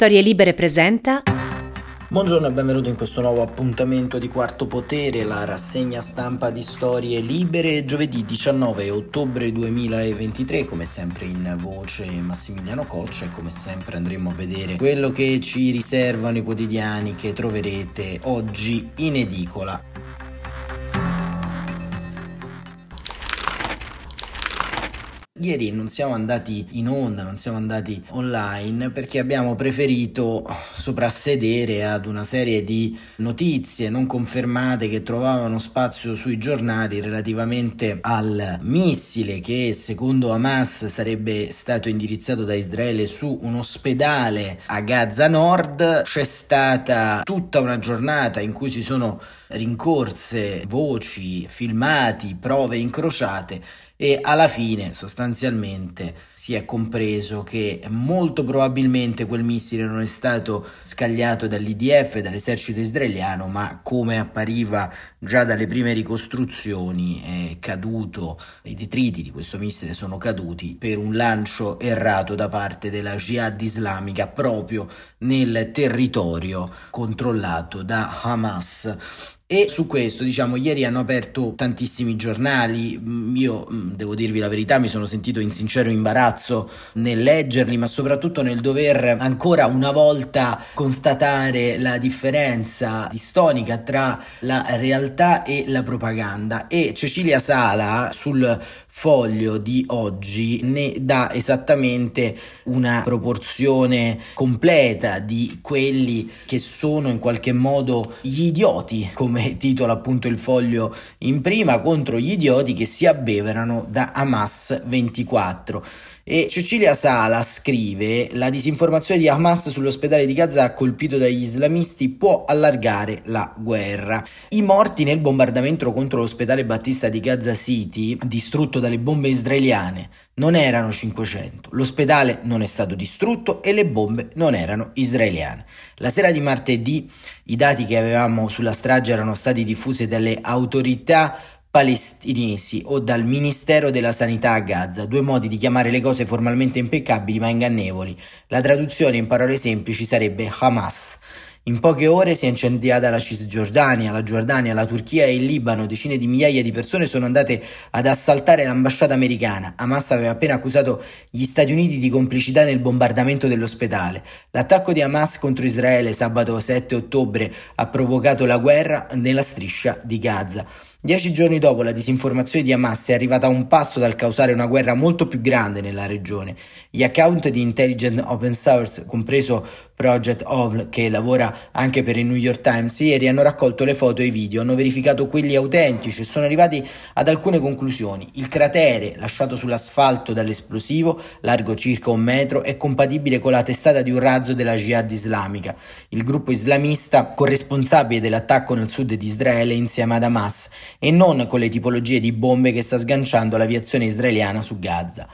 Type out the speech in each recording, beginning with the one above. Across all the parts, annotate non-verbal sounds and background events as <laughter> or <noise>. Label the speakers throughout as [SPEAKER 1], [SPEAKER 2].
[SPEAKER 1] Storie Libere presenta.
[SPEAKER 2] Buongiorno e benvenuto in questo nuovo appuntamento di Quarto Potere, la rassegna stampa di Storie Libere, giovedì 19 ottobre 2023, come sempre in voce Massimiliano Coccia e come sempre andremo a vedere quello che ci riservano i quotidiani che troverete oggi in edicola. Ieri non siamo andati in onda, non siamo andati online perché abbiamo preferito soprassedere ad una serie di notizie non confermate che trovavano spazio sui giornali relativamente al missile che secondo Hamas sarebbe stato indirizzato da Israele su un ospedale a Gaza Nord. C'è stata tutta una giornata in cui si sono rincorse voci, filmati, prove incrociate e alla fine sostanzialmente si è compreso che molto probabilmente quel missile non è stato scagliato dall'IDF, dall'esercito israeliano, ma come appariva già dalle prime ricostruzioni è caduto, i detriti di questo missile sono caduti per un lancio errato da parte della Jihad islamica proprio nel territorio controllato da Hamas e su questo, diciamo, ieri hanno aperto tantissimi giornali. Mm, io mm, devo dirvi la verità, mi sono sentito in sincero imbarazzo nel leggerli, ma soprattutto nel dover ancora una volta constatare la differenza distonica tra la realtà e la propaganda. E Cecilia Sala sul foglio di oggi ne dà esattamente una proporzione completa di quelli che sono in qualche modo gli idioti, come titola appunto il foglio in prima, contro gli idioti che si abbeverano da Hamas 24. E Cecilia Sala scrive: La disinformazione di Hamas sull'ospedale di Gaza colpito dagli islamisti può allargare la guerra. I morti nel bombardamento contro l'ospedale Battista di Gaza City, distrutto dalle bombe israeliane, non erano 500. L'ospedale non è stato distrutto e le bombe non erano israeliane. La sera di martedì i dati che avevamo sulla strage erano stati diffusi dalle autorità palestinesi o dal Ministero della Sanità a Gaza, due modi di chiamare le cose formalmente impeccabili ma ingannevoli. La traduzione in parole semplici sarebbe Hamas. In poche ore si è incendiata la Cisgiordania, la Giordania, la Turchia e il Libano. Decine di migliaia di persone sono andate ad assaltare l'ambasciata americana. Hamas aveva appena accusato gli Stati Uniti di complicità nel bombardamento dell'ospedale. L'attacco di Hamas contro Israele sabato 7 ottobre ha provocato la guerra nella striscia di Gaza. Dieci giorni dopo la disinformazione di Hamas è arrivata a un passo dal causare una guerra molto più grande nella regione. Gli account di intelligence open source, compreso Project OVL, che lavora anche per il New York Times, ieri hanno raccolto le foto e i video, hanno verificato quelli autentici e sono arrivati ad alcune conclusioni. Il cratere lasciato sull'asfalto dall'esplosivo, largo circa un metro, è compatibile con la testata di un razzo della Jihad islamica, il gruppo islamista corresponsabile dell'attacco nel sud di Israele insieme ad Hamas e non con le tipologie di bombe che sta sganciando l'aviazione israeliana su Gaza.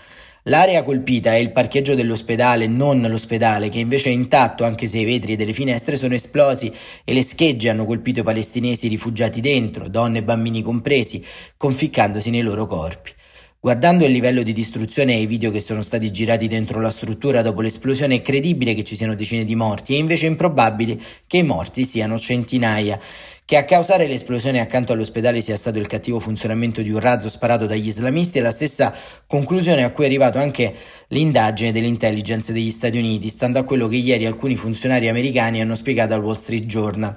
[SPEAKER 2] L'area colpita è il parcheggio dell'ospedale, non l'ospedale, che invece è intatto anche se i vetri delle finestre sono esplosi e le schegge hanno colpito i palestinesi rifugiati dentro, donne e bambini compresi, conficcandosi nei loro corpi. Guardando il livello di distruzione e i video che sono stati girati dentro la struttura dopo l'esplosione è credibile che ci siano decine di morti e invece improbabile che i morti siano centinaia. Che a causare l'esplosione accanto all'ospedale sia stato il cattivo funzionamento di un razzo sparato dagli islamisti è la stessa conclusione a cui è arrivato anche l'indagine dell'intelligence degli Stati Uniti, stando a quello che ieri alcuni funzionari americani hanno spiegato al Wall Street Journal.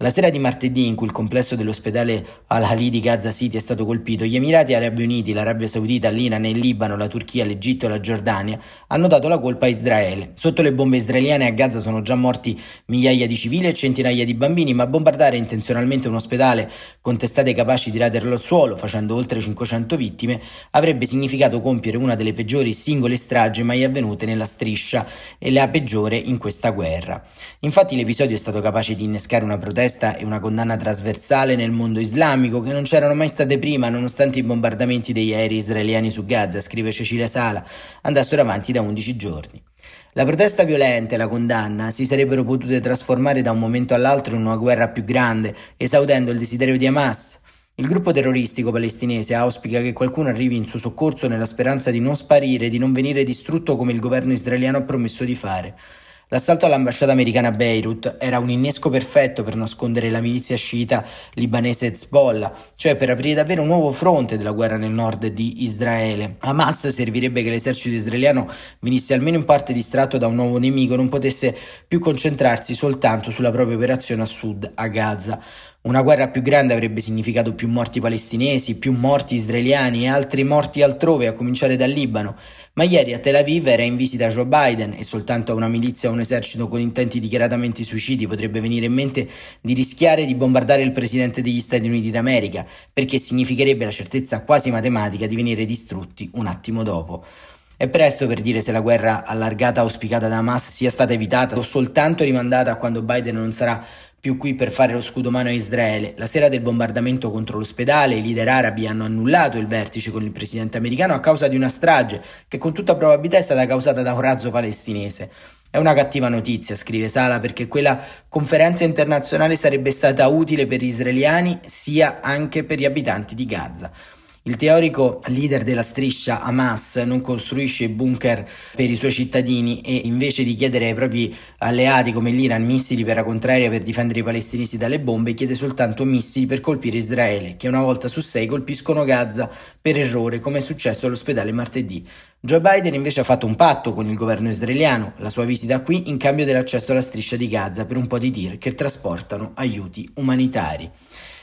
[SPEAKER 2] La sera di martedì in cui il complesso dell'ospedale Al-Hali di Gaza City è stato colpito, gli Emirati Arabi Uniti, l'Arabia Saudita, l'Iran, il Libano, la Turchia, l'Egitto e la Giordania hanno dato la colpa a Israele. Sotto le bombe israeliane a Gaza sono già morti migliaia di civili e centinaia di bambini, ma bombardare intenzionalmente un ospedale con testate capaci di raderlo al suolo, facendo oltre 500 vittime, avrebbe significato compiere una delle peggiori singole stragi mai avvenute nella striscia e la peggiore in questa guerra. Infatti l'episodio è stato capace di innescare una protesta protesta e una condanna trasversale nel mondo islamico che non c'erano mai state prima nonostante i bombardamenti degli aerei israeliani su Gaza, scrive Cecilia Sala, andassero avanti da 11 giorni. La protesta violenta e la condanna si sarebbero potute trasformare da un momento all'altro in una guerra più grande, esaudendo il desiderio di Hamas. Il gruppo terroristico palestinese auspica che qualcuno arrivi in suo soccorso nella speranza di non sparire e di non venire distrutto come il governo israeliano ha promesso di fare. L'assalto all'ambasciata americana a Beirut era un innesco perfetto per nascondere la milizia sciita libanese Hezbollah, cioè per aprire davvero un nuovo fronte della guerra nel nord di Israele. Hamas servirebbe che l'esercito israeliano venisse almeno in parte distratto da un nuovo nemico e non potesse più concentrarsi soltanto sulla propria operazione a sud, a Gaza. Una guerra più grande avrebbe significato più morti palestinesi, più morti israeliani e altri morti altrove, a cominciare dal Libano. Ma ieri a Tel Aviv era in visita Joe Biden e soltanto a una milizia o un esercito con intenti dichiaratamente suicidi potrebbe venire in mente di rischiare di bombardare il presidente degli Stati Uniti d'America, perché significherebbe la certezza quasi matematica di venire distrutti un attimo dopo. È presto per dire se la guerra allargata auspicata da Hamas sia stata evitata o soltanto rimandata a quando Biden non sarà più qui per fare lo scudo mano a Israele. La sera del bombardamento contro l'ospedale i leader arabi hanno annullato il vertice con il presidente americano a causa di una strage che con tutta probabilità è stata causata da un razzo palestinese. È una cattiva notizia, scrive Sala, perché quella conferenza internazionale sarebbe stata utile per gli israeliani sia anche per gli abitanti di Gaza. Il teorico leader della striscia Hamas non costruisce bunker per i suoi cittadini e invece di chiedere ai propri alleati come l'Iran missili per la contraria per difendere i palestinesi dalle bombe, chiede soltanto missili per colpire Israele, che una volta su sei colpiscono Gaza per errore, come è successo all'ospedale martedì. Joe Biden invece ha fatto un patto con il governo israeliano, la sua visita qui in cambio dell'accesso alla striscia di Gaza per un po' di tir che trasportano aiuti umanitari.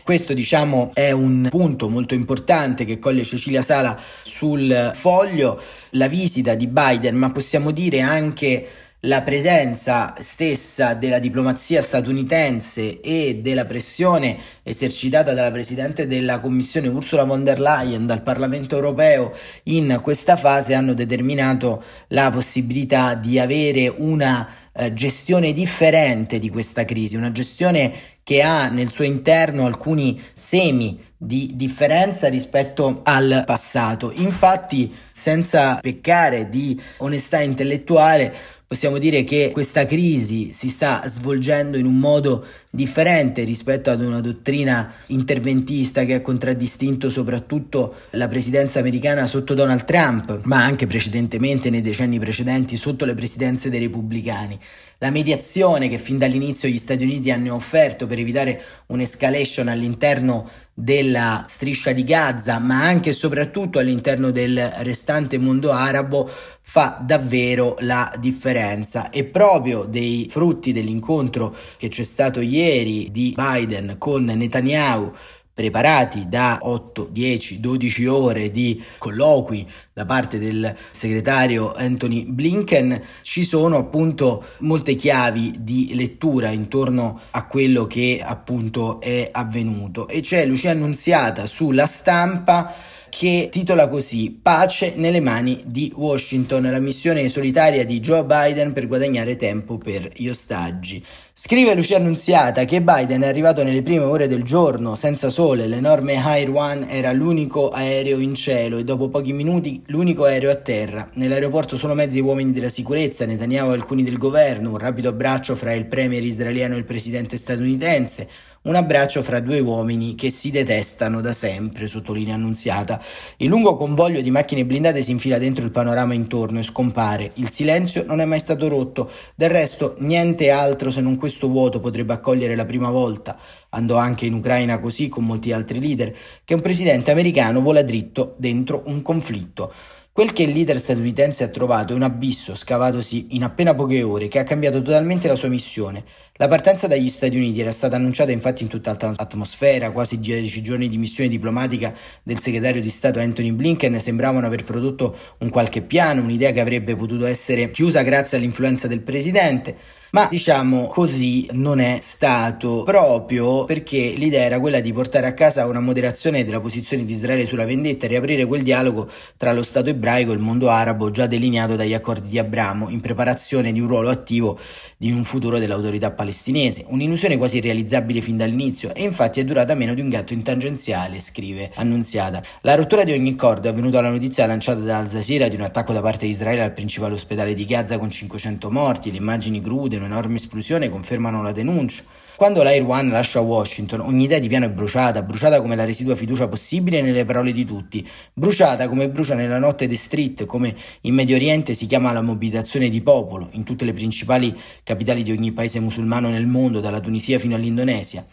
[SPEAKER 2] Questo diciamo è un punto molto importante che coglie Cecilia Sala sul foglio, la visita di Biden, ma possiamo dire anche la presenza stessa della diplomazia statunitense e della pressione esercitata dalla Presidente della Commissione Ursula von der Leyen dal Parlamento europeo in questa fase hanno determinato la possibilità di avere una eh, gestione differente di questa crisi, una gestione che ha nel suo interno alcuni semi di differenza rispetto al passato. Infatti, senza peccare di onestà intellettuale, possiamo dire che questa crisi si sta svolgendo in un modo differente rispetto ad una dottrina interventista che ha contraddistinto soprattutto la presidenza americana sotto Donald Trump, ma anche precedentemente nei decenni precedenti sotto le presidenze dei repubblicani. La mediazione che fin dall'inizio gli Stati Uniti hanno offerto per evitare un'escalation all'interno della striscia di Gaza, ma anche e soprattutto all'interno del restante mondo arabo, fa davvero la differenza. E proprio dei frutti dell'incontro che c'è stato ieri di Biden con Netanyahu preparati da 8, 10, 12 ore di colloqui da parte del segretario Anthony Blinken, ci sono appunto molte chiavi di lettura intorno a quello che appunto è avvenuto. E c'è Lucia Annunziata sulla stampa che titola così Pace nelle mani di Washington, la missione solitaria di Joe Biden per guadagnare tempo per gli ostaggi. Scrive Lucia Annunziata che Biden è arrivato nelle prime ore del giorno, senza sole, l'enorme Air One era l'unico aereo in cielo e dopo pochi minuti l'unico aereo a terra. Nell'aeroporto solo mezzi uomini della sicurezza, Netanyahu e alcuni del governo, un rapido abbraccio fra il premier israeliano e il presidente statunitense, un abbraccio fra due uomini che si detestano da sempre, sottolinea Annunziata. Il lungo convoglio di macchine blindate si infila dentro il panorama intorno e scompare. Il silenzio non è mai stato rotto, del resto niente altro se non questo vuoto potrebbe accogliere la prima volta. Andò anche in Ucraina così con molti altri leader, che un presidente americano vola dritto dentro un conflitto. Quel che il leader statunitense ha trovato è un abisso scavatosi in appena poche ore che ha cambiato totalmente la sua missione. La partenza dagli Stati Uniti era stata annunciata infatti in tutt'altra atmosfera, quasi dieci giorni di missione diplomatica del segretario di Stato Anthony Blinken sembravano aver prodotto un qualche piano, un'idea che avrebbe potuto essere chiusa grazie all'influenza del presidente. Ma diciamo così non è stato proprio perché l'idea era quella di portare a casa una moderazione della posizione di Israele sulla vendetta e riaprire quel dialogo tra lo Stato ebraico e il mondo arabo già delineato dagli accordi di Abramo in preparazione di un ruolo attivo di un futuro dell'autorità palestinese. Un'illusione quasi irrealizzabile fin dall'inizio e infatti è durata meno di un gatto in tangenziale, scrive Annunziata. La rottura di ogni accordo è avvenuta alla notizia lanciata da Al Jazeera di un attacco da parte di Israele al principale ospedale di Gaza con 500 morti, le immagini crude un'enorme esplosione confermano la denuncia. Quando l'Air One lascia Washington, ogni idea di piano è bruciata, bruciata come la residua fiducia possibile nelle parole di tutti, bruciata come brucia nella notte the street, come in Medio Oriente si chiama la mobilitazione di popolo, in tutte le principali capitali di ogni paese musulmano nel mondo, dalla Tunisia fino all'Indonesia.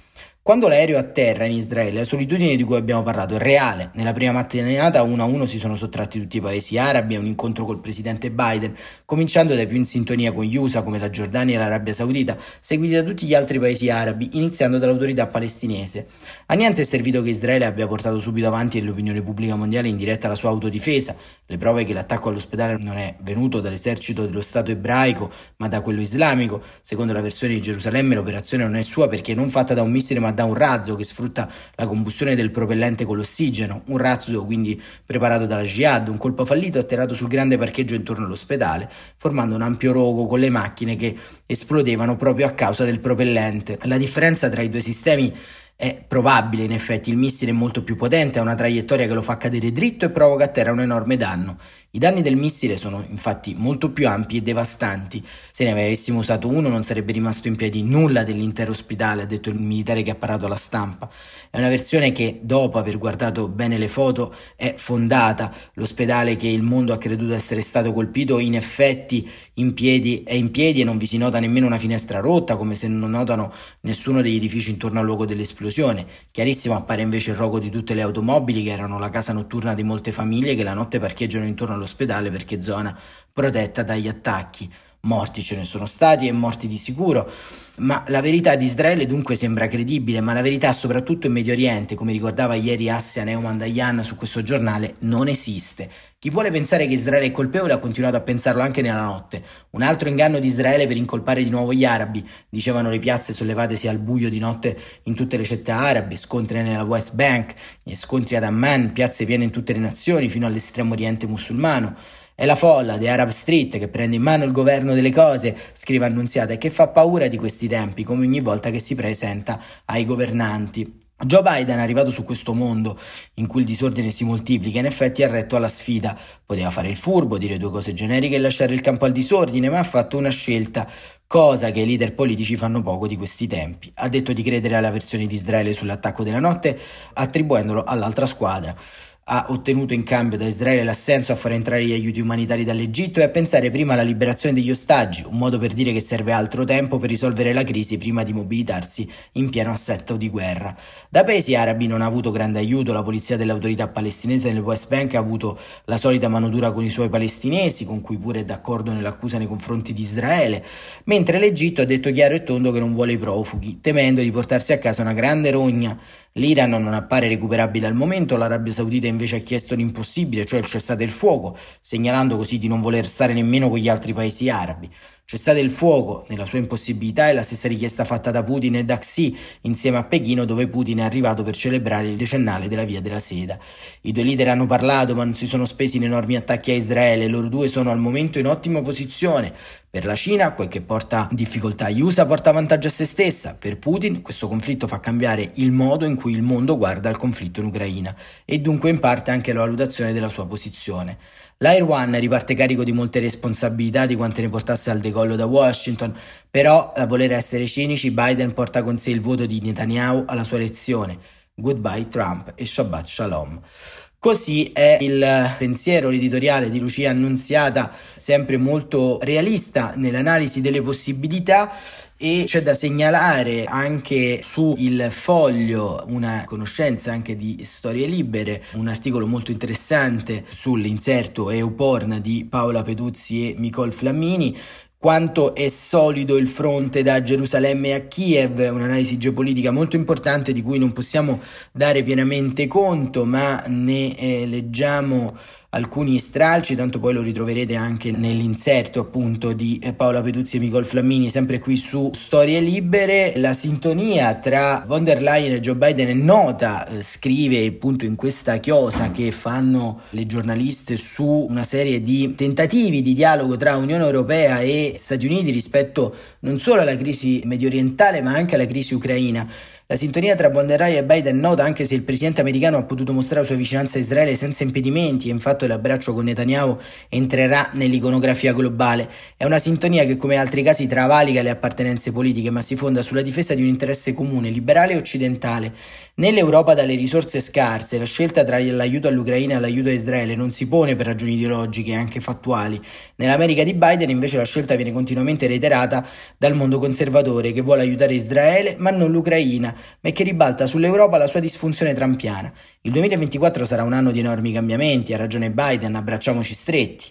[SPEAKER 2] Quando l'aereo atterra in Israele, la solitudine di cui abbiamo parlato è reale. Nella prima mattinata uno a uno si sono sottratti tutti i paesi arabi a un incontro col presidente Biden, cominciando dai più in sintonia con gli USA come la Giordania e l'Arabia Saudita, seguiti da tutti gli altri paesi arabi, iniziando dall'autorità palestinese. A niente è servito che Israele abbia portato subito avanti nell'opinione pubblica mondiale in diretta la sua autodifesa, le prove che l'attacco all'ospedale non è venuto dall'esercito dello Stato ebraico, ma da quello islamico. Secondo la versione di Gerusalemme l'operazione non è sua perché non fatta da un missile ma da un razzo che sfrutta la combustione del propellente con l'ossigeno, un razzo quindi preparato dalla Jihad, un colpo fallito atterrato sul grande parcheggio intorno all'ospedale, formando un ampio rogo con le macchine che esplodevano proprio a causa del propellente. La differenza tra i due sistemi è probabile, in effetti, il missile è molto più potente, ha una traiettoria che lo fa cadere dritto e provoca a terra un enorme danno. I danni del missile sono infatti molto più ampi e devastanti. Se ne avessimo usato uno non sarebbe rimasto in piedi nulla dell'intero ospedale, ha detto il militare che ha parlato alla stampa. È una versione che, dopo aver guardato bene le foto, è fondata. L'ospedale che il mondo ha creduto essere stato colpito in effetti in piedi, è in piedi e non vi si nota nemmeno una finestra rotta, come se non notano nessuno degli edifici intorno al luogo dell'esplosione. Chiarissimo appare invece il rogo di tutte le automobili che erano la casa notturna di molte famiglie che la notte parcheggiano intorno all'ospedale perché zona protetta dagli attacchi. Morti ce ne sono stati e morti di sicuro, ma la verità di Israele dunque sembra credibile, ma la verità soprattutto in Medio Oriente, come ricordava ieri Assia Neumann Dayan su questo giornale, non esiste. Chi vuole pensare che Israele è colpevole ha continuato a pensarlo anche nella notte. Un altro inganno di Israele per incolpare di nuovo gli arabi, dicevano le piazze sollevatesi al buio di notte in tutte le città arabe, scontri nella West Bank, scontri ad Amman, piazze piene in tutte le nazioni fino all'estremo oriente musulmano. È la folla di Arab Street che prende in mano il governo delle cose, scrive Annunziata, e che fa paura di questi tempi, come ogni volta che si presenta ai governanti. Joe Biden, arrivato su questo mondo in cui il disordine si moltiplica, in effetti ha retto alla sfida. Poteva fare il furbo, dire due cose generiche e lasciare il campo al disordine, ma ha fatto una scelta, cosa che i leader politici fanno poco di questi tempi. Ha detto di credere alla versione di Israele sull'attacco della notte, attribuendolo all'altra squadra ha ottenuto in cambio da Israele l'assenso a far entrare gli aiuti umanitari dall'Egitto e a pensare prima alla liberazione degli ostaggi, un modo per dire che serve altro tempo per risolvere la crisi prima di mobilitarsi in pieno assetto di guerra. Da paesi arabi non ha avuto grande aiuto, la polizia dell'autorità palestinese nel West Bank ha avuto la solita manodura con i suoi palestinesi, con cui pure è d'accordo nell'accusa nei confronti di Israele, mentre l'Egitto ha detto chiaro e tondo che non vuole i profughi, temendo di portarsi a casa una grande rogna L'Iran non appare recuperabile al momento, l'Arabia Saudita invece ha chiesto l'impossibile, cioè il cessate il fuoco, segnalando così di non voler stare nemmeno con gli altri paesi arabi. Cessate il fuoco, nella sua impossibilità, è la stessa richiesta fatta da Putin e da Xi insieme a Pechino, dove Putin è arrivato per celebrare il decennale della Via della Seda. I due leader hanno parlato, ma non si sono spesi in enormi attacchi a Israele. Loro due sono al momento in ottima posizione. Per la Cina, quel che porta difficoltà agli USA porta vantaggio a se stessa. Per Putin, questo conflitto fa cambiare il modo in cui il mondo guarda al conflitto in Ucraina e dunque in parte anche la valutazione della sua posizione. L'Air One riparte carico di molte responsabilità di quante ne portasse al decollo da Washington, però a voler essere cinici Biden porta con sé il voto di Netanyahu alla sua elezione. Goodbye Trump e Shabbat Shalom. Così è il pensiero, l'editoriale di Lucia Annunziata, sempre molto realista nell'analisi delle possibilità e c'è da segnalare anche su Il Foglio una conoscenza anche di storie libere, un articolo molto interessante sull'inserto EUPORN di Paola Peduzzi e Nicole Flammini quanto è solido il fronte da Gerusalemme a Kiev, un'analisi geopolitica molto importante di cui non possiamo dare pienamente conto, ma ne eh, leggiamo alcuni stralci, tanto poi lo ritroverete anche nell'inserto appunto di eh, Paola Peduzzi e Nicole Flammini, sempre qui su Storie Libere. La sintonia tra von der Leyen e Joe Biden è nota, eh, scrive appunto in questa chiosa che fanno le giornaliste su una serie di tentativi di dialogo tra Unione Europea e Stati Uniti rispetto non solo alla crisi medio orientale ma anche alla crisi ucraina. La sintonia tra von der Leyen e Biden è nota anche se il presidente americano ha potuto mostrare la sua vicinanza a Israele senza impedimenti e infatti l'abbraccio con Netanyahu entrerà nell'iconografia globale. È una sintonia che come altri casi travalica le appartenenze politiche ma si fonda sulla difesa di un interesse comune, liberale e occidentale. Nell'Europa dalle risorse scarse la scelta tra l'aiuto all'Ucraina e l'aiuto a Israele non si pone per ragioni ideologiche e anche fattuali. Nell'America di Biden invece la scelta viene continuamente reiterata dal mondo conservatore che vuole aiutare Israele ma non l'Ucraina, ma che ribalta sull'Europa la sua disfunzione trampiana. Il 2024 sarà un anno di enormi cambiamenti, ha ragione Biden, abbracciamoci stretti.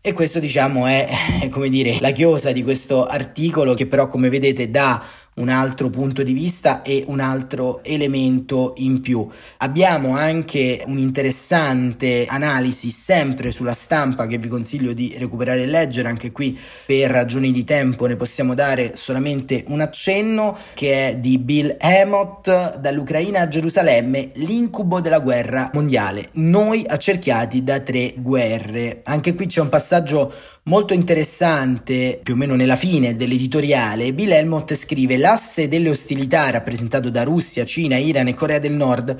[SPEAKER 2] E questo diciamo è, <laughs> come dire, la chiosa di questo articolo che però come vedete dà un altro punto di vista e un altro elemento in più. Abbiamo anche un'interessante analisi sempre sulla stampa che vi consiglio di recuperare e leggere, anche qui per ragioni di tempo ne possiamo dare solamente un accenno che è di Bill Emott dall'Ucraina a Gerusalemme, l'incubo della guerra mondiale, noi accerchiati da tre guerre. Anche qui c'è un passaggio molto interessante, più o meno nella fine dell'editoriale, Bill Helmut scrive l'asse delle ostilità rappresentato da Russia, Cina, Iran e Corea del Nord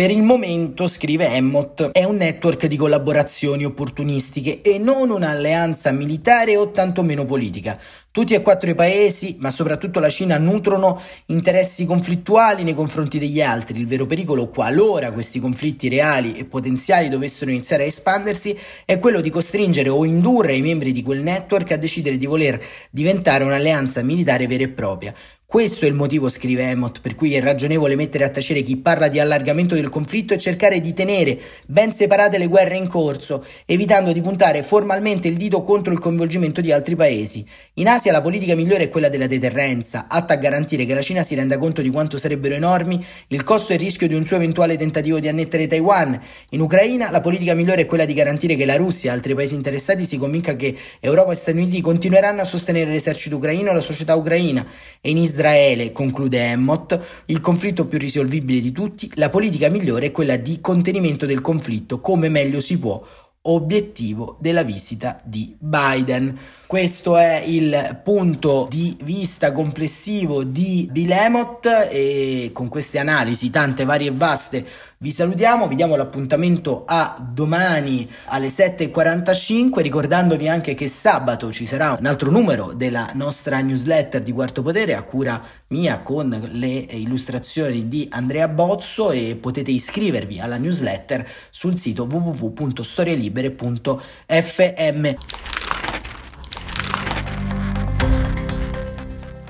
[SPEAKER 2] per il momento, scrive Emmott, è un network di collaborazioni opportunistiche e non un'alleanza militare o tantomeno politica. Tutti e quattro i paesi, ma soprattutto la Cina, nutrono interessi conflittuali nei confronti degli altri. Il vero pericolo, qualora questi conflitti reali e potenziali dovessero iniziare a espandersi, è quello di costringere o indurre i membri di quel network a decidere di voler diventare un'alleanza militare vera e propria. Questo è il motivo, scrive Emott, per cui è ragionevole mettere a tacere chi parla di allargamento del conflitto e cercare di tenere ben separate le guerre in corso, evitando di puntare formalmente il dito contro il coinvolgimento di altri paesi. In Asia la politica migliore è quella della deterrenza, atta a garantire che la Cina si renda conto di quanto sarebbero enormi il costo e il rischio di un suo eventuale tentativo di annettere Taiwan. In Ucraina la politica migliore è quella di garantire che la Russia e altri paesi interessati si convinca che Europa e Stati Uniti continueranno a sostenere l'esercito ucraino e la società ucraina. E in Israele Israele, conclude Emmott, il conflitto più risolvibile di tutti, la politica migliore è quella di contenimento del conflitto come meglio si può, obiettivo della visita di Biden. Questo è il punto di vista complessivo di Bill Emott e con queste analisi tante varie e vaste vi salutiamo, vi diamo l'appuntamento a domani alle 7.45 ricordandovi anche che sabato ci sarà un altro numero della nostra newsletter di Quarto Potere a cura mia con le illustrazioni di Andrea Bozzo e potete iscrivervi alla newsletter sul sito www.storielibere.fm.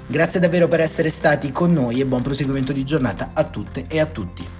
[SPEAKER 2] Grazie davvero per essere stati con noi e buon proseguimento di giornata a tutte e a tutti.